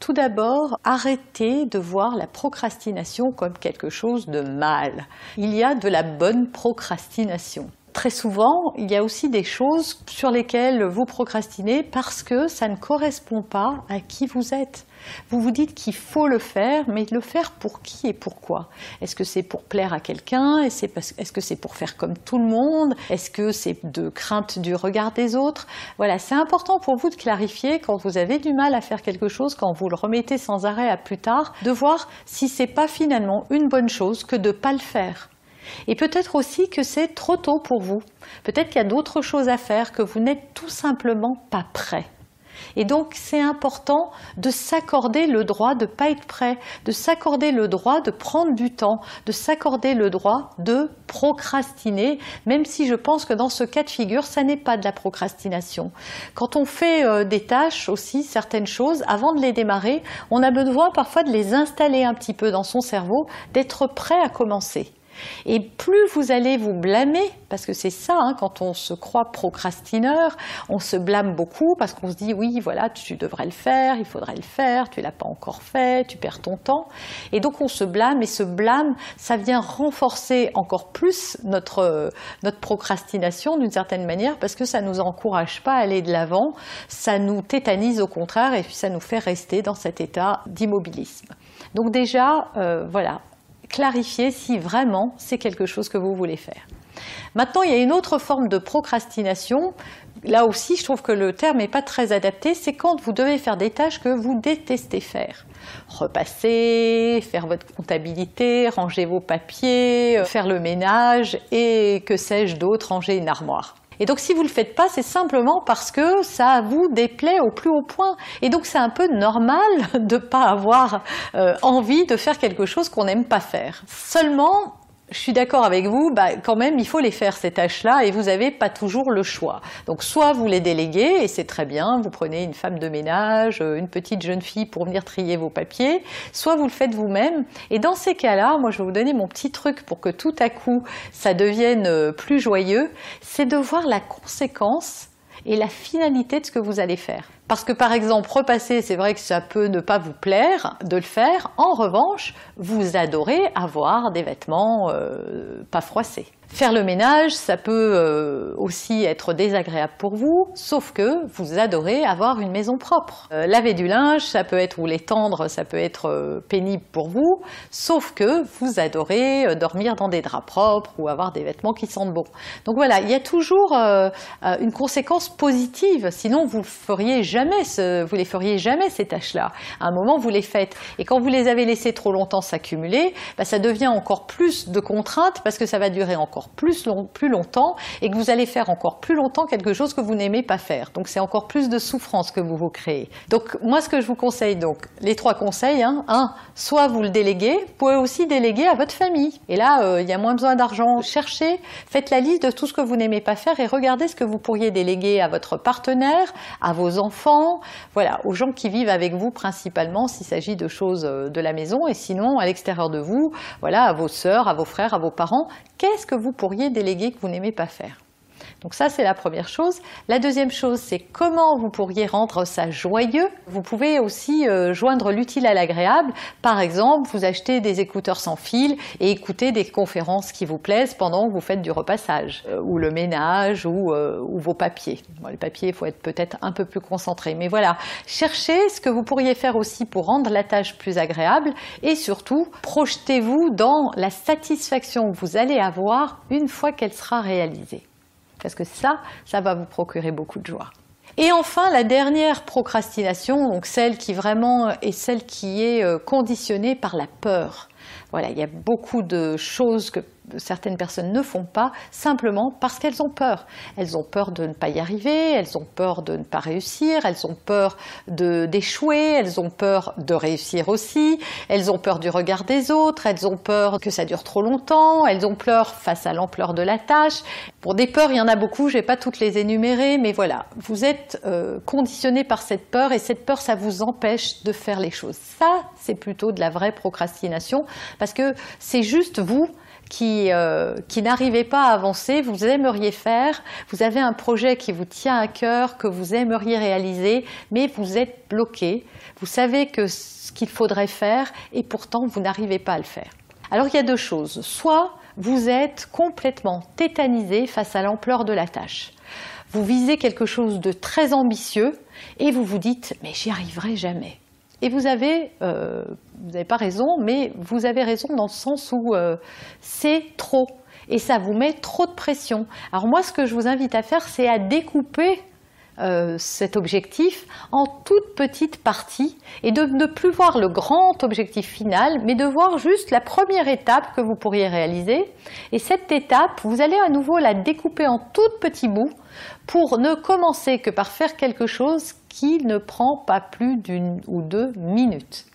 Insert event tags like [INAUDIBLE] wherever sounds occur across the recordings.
Tout d'abord, arrêtez de voir la procrastination comme quelque chose de mal. Il y a de la bonne procrastination très souvent, il y a aussi des choses sur lesquelles vous procrastinez parce que ça ne correspond pas à qui vous êtes. Vous vous dites qu'il faut le faire, mais le faire pour qui et pourquoi? Est-ce que c'est pour plaire à quelqu'un? Est-ce que c'est pour faire comme tout le monde? Est-ce que c'est de crainte du regard des autres? Voilà, c'est important pour vous de clarifier quand vous avez du mal à faire quelque chose, quand vous le remettez sans arrêt à plus tard, de voir si c'est pas finalement une bonne chose que de ne pas le faire. Et peut-être aussi que c'est trop tôt pour vous. Peut-être qu'il y a d'autres choses à faire, que vous n'êtes tout simplement pas prêt. Et donc c'est important de s'accorder le droit de ne pas être prêt, de s'accorder le droit de prendre du temps, de s'accorder le droit de procrastiner, même si je pense que dans ce cas de figure, ça n'est pas de la procrastination. Quand on fait euh, des tâches aussi, certaines choses, avant de les démarrer, on a besoin parfois de les installer un petit peu dans son cerveau, d'être prêt à commencer. Et plus vous allez vous blâmer, parce que c'est ça, hein, quand on se croit procrastineur, on se blâme beaucoup parce qu'on se dit oui, voilà, tu devrais le faire, il faudrait le faire, tu l'as pas encore fait, tu perds ton temps. Et donc on se blâme et ce blâme, ça vient renforcer encore plus notre, notre procrastination d'une certaine manière parce que ça nous encourage pas à aller de l'avant, ça nous tétanise au contraire et puis ça nous fait rester dans cet état d'immobilisme. Donc déjà, euh, voilà, clarifier si vraiment c'est quelque chose que vous voulez faire. Maintenant, il y a une autre forme de procrastination. Là aussi, je trouve que le terme n'est pas très adapté. C'est quand vous devez faire des tâches que vous détestez faire. Repasser, faire votre comptabilité, ranger vos papiers, faire le ménage et que sais-je d'autre, ranger une armoire. Et donc si vous ne le faites pas, c'est simplement parce que ça vous déplaît au plus haut point. Et donc c'est un peu normal [LAUGHS] de ne pas avoir euh, envie de faire quelque chose qu'on n'aime pas faire. Seulement, je suis d'accord avec vous, bah, quand même, il faut les faire ces tâches-là et vous n'avez pas toujours le choix. Donc, soit vous les déléguez et c'est très bien, vous prenez une femme de ménage, euh, une petite jeune fille pour venir trier vos papiers, soit vous le faites vous-même. Et dans ces cas-là, moi, je vais vous donner mon petit truc pour que tout à coup ça devienne euh, plus joyeux, c'est de voir la conséquence et la finalité de ce que vous allez faire. Parce que par exemple, repasser, c'est vrai que ça peut ne pas vous plaire de le faire. En revanche, vous adorez avoir des vêtements euh, pas froissés. Faire le ménage, ça peut euh, aussi être désagréable pour vous, sauf que vous adorez avoir une maison propre. Euh, laver du linge, ça peut être, ou l'étendre, ça peut être euh, pénible pour vous, sauf que vous adorez dormir dans des draps propres ou avoir des vêtements qui sentent bon. Donc voilà, il y a toujours une conséquence positive, sinon vous feriez jamais vous les feriez jamais ces tâches-là. À un moment, vous les faites, et quand vous les avez laissées trop longtemps s'accumuler, bah, ça devient encore plus de contraintes parce que ça va durer encore plus, plus longtemps et que vous allez faire encore plus longtemps quelque chose que vous n'aimez pas faire. Donc c'est encore plus de souffrance que vous vous créez. Donc moi ce que je vous conseille, donc les trois conseils, hein, un, soit vous le déléguez, vous pouvez aussi déléguer à votre famille. Et là, euh, il y a moins besoin d'argent. Cherchez, faites la liste de tout ce que vous n'aimez pas faire et regardez ce que vous pourriez déléguer à votre partenaire, à vos enfants, voilà, aux gens qui vivent avec vous principalement s'il s'agit de choses euh, de la maison et sinon à l'extérieur de vous, voilà, à vos sœurs, à vos frères, à vos parents. Qu'est-ce que vous pourriez déléguer que vous n'aimez pas faire donc ça, c'est la première chose. La deuxième chose, c'est comment vous pourriez rendre ça joyeux. Vous pouvez aussi euh, joindre l'utile à l'agréable. Par exemple, vous achetez des écouteurs sans fil et écoutez des conférences qui vous plaisent pendant que vous faites du repassage, euh, ou le ménage, ou, euh, vos papiers. Bon, les papiers, il faut être peut-être un peu plus concentré. Mais voilà, cherchez ce que vous pourriez faire aussi pour rendre la tâche plus agréable et surtout, projetez-vous dans la satisfaction que vous allez avoir une fois qu'elle sera réalisée. Parce que ça, ça va vous procurer beaucoup de joie. Et enfin, la dernière procrastination, donc celle qui vraiment est celle qui est euh, conditionnée par la peur. Voilà, il y a beaucoup de choses que certaines personnes ne font pas simplement parce qu'elles ont peur. Elles ont peur de ne pas y arriver, elles ont peur de ne pas réussir, elles ont peur d'échouer, elles ont peur de réussir aussi, elles ont peur du regard des autres, elles ont peur que ça dure trop longtemps, elles ont peur face à l'ampleur de la tâche. Pour des peurs, il y en a beaucoup, je vais pas toutes les énumérer, mais voilà, vous êtes euh, conditionné par cette peur et cette peur, ça vous empêche de faire les choses. Ça, c'est plutôt de la vraie procrastination parce que c'est juste vous qui, euh, qui n'arrivez pas à avancer, vous aimeriez faire, vous avez un projet qui vous tient à cœur, que vous aimeriez réaliser, mais vous êtes bloqué, vous savez que ce qu'il faudrait faire et pourtant vous n'arrivez pas à le faire. Alors il y a deux choses, soit vous êtes complètement tétanisé face à l'ampleur de la tâche. Vous visez quelque chose de très ambitieux et vous vous dites mais j'y arriverai jamais. Et vous avez, euh, vous n'avez pas raison, mais vous avez raison dans le sens où euh, c'est trop. Et ça vous met trop de pression. Alors moi, ce que je vous invite à faire, c'est à découper euh, cet objectif en toutes petites parties et de ne plus voir le grand objectif final, mais de voir juste la première étape que vous pourriez réaliser. Et cette étape, vous allez à nouveau la découper en toutes petits bouts pour ne commencer que par faire quelque chose qui ne prend pas plus d'une ou deux minutes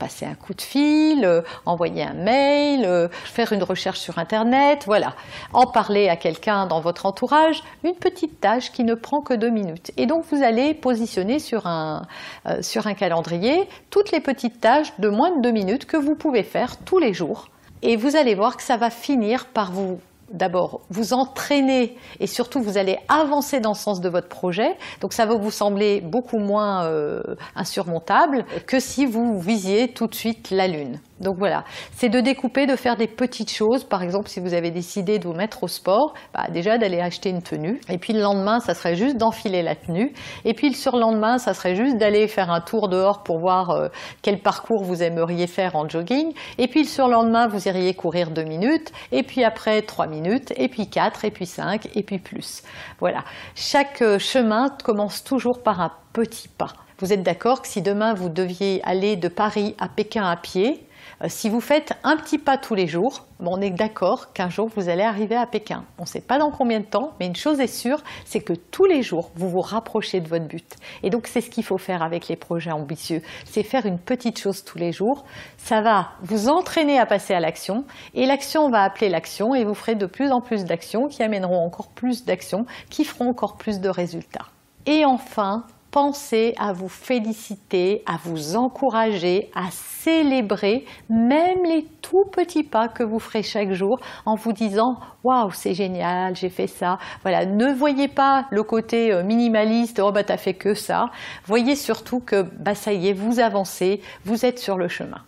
passer un coup de fil, euh, envoyer un mail, euh, faire une recherche sur Internet, voilà. En parler à quelqu'un dans votre entourage, une petite tâche qui ne prend que deux minutes. Et donc vous allez positionner sur un, euh, sur un calendrier toutes les petites tâches de moins de deux minutes que vous pouvez faire tous les jours. Et vous allez voir que ça va finir par vous d'abord vous entraîner et surtout vous allez avancer dans le sens de votre projet. Donc ça va vous sembler beaucoup moins euh, insurmontable que si vous visiez tout de suite la Lune. Donc voilà, c'est de découper, de faire des petites choses. Par exemple, si vous avez décidé de vous mettre au sport, bah, déjà d'aller acheter une tenue. Et puis le lendemain, ça serait juste d'enfiler la tenue. Et puis le surlendemain, ça serait juste d'aller faire un tour dehors pour voir euh, quel parcours vous aimeriez faire en jogging. Et puis le surlendemain, vous iriez courir deux minutes. Et puis après, trois minutes. Et puis quatre, et puis cinq, et puis plus. Voilà. Chaque euh, chemin commence toujours par un petit pas. Vous êtes d'accord que si demain vous deviez aller de Paris à Pékin à pied, si vous faites un petit pas tous les jours, on est d'accord qu'un jour vous allez arriver à Pékin. On ne sait pas dans combien de temps, mais une chose est sûre, c'est que tous les jours vous vous rapprochez de votre but. Et donc c'est ce qu'il faut faire avec les projets ambitieux, c'est faire une petite chose tous les jours. Ça va vous entraîner à passer à l'action, et l'action va appeler l'action, et vous ferez de plus en plus d'actions qui amèneront encore plus d'actions, qui feront encore plus de résultats. Et enfin, pensez à vous féliciter, à vous encourager, à célébrer même les tout petits pas que vous ferez chaque jour en vous disant waouh c'est génial j'ai fait ça. Voilà ne voyez pas le côté euh, minimaliste oh bah t'as fait que ça. Voyez surtout que bah ça y est vous avancez vous êtes sur le chemin.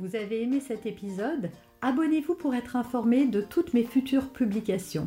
Vous avez aimé cet épisode? Abonnez-vous pour être informé de toutes mes futures publications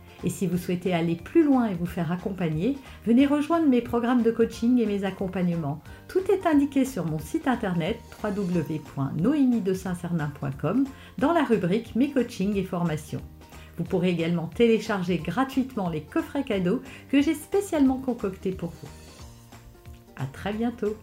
Et si vous souhaitez aller plus loin et vous faire accompagner, venez rejoindre mes programmes de coaching et mes accompagnements. Tout est indiqué sur mon site internet www.noémie-de-saint-cernin.com dans la rubrique Mes coachings et formations. Vous pourrez également télécharger gratuitement les coffrets cadeaux que j'ai spécialement concoctés pour vous. À très bientôt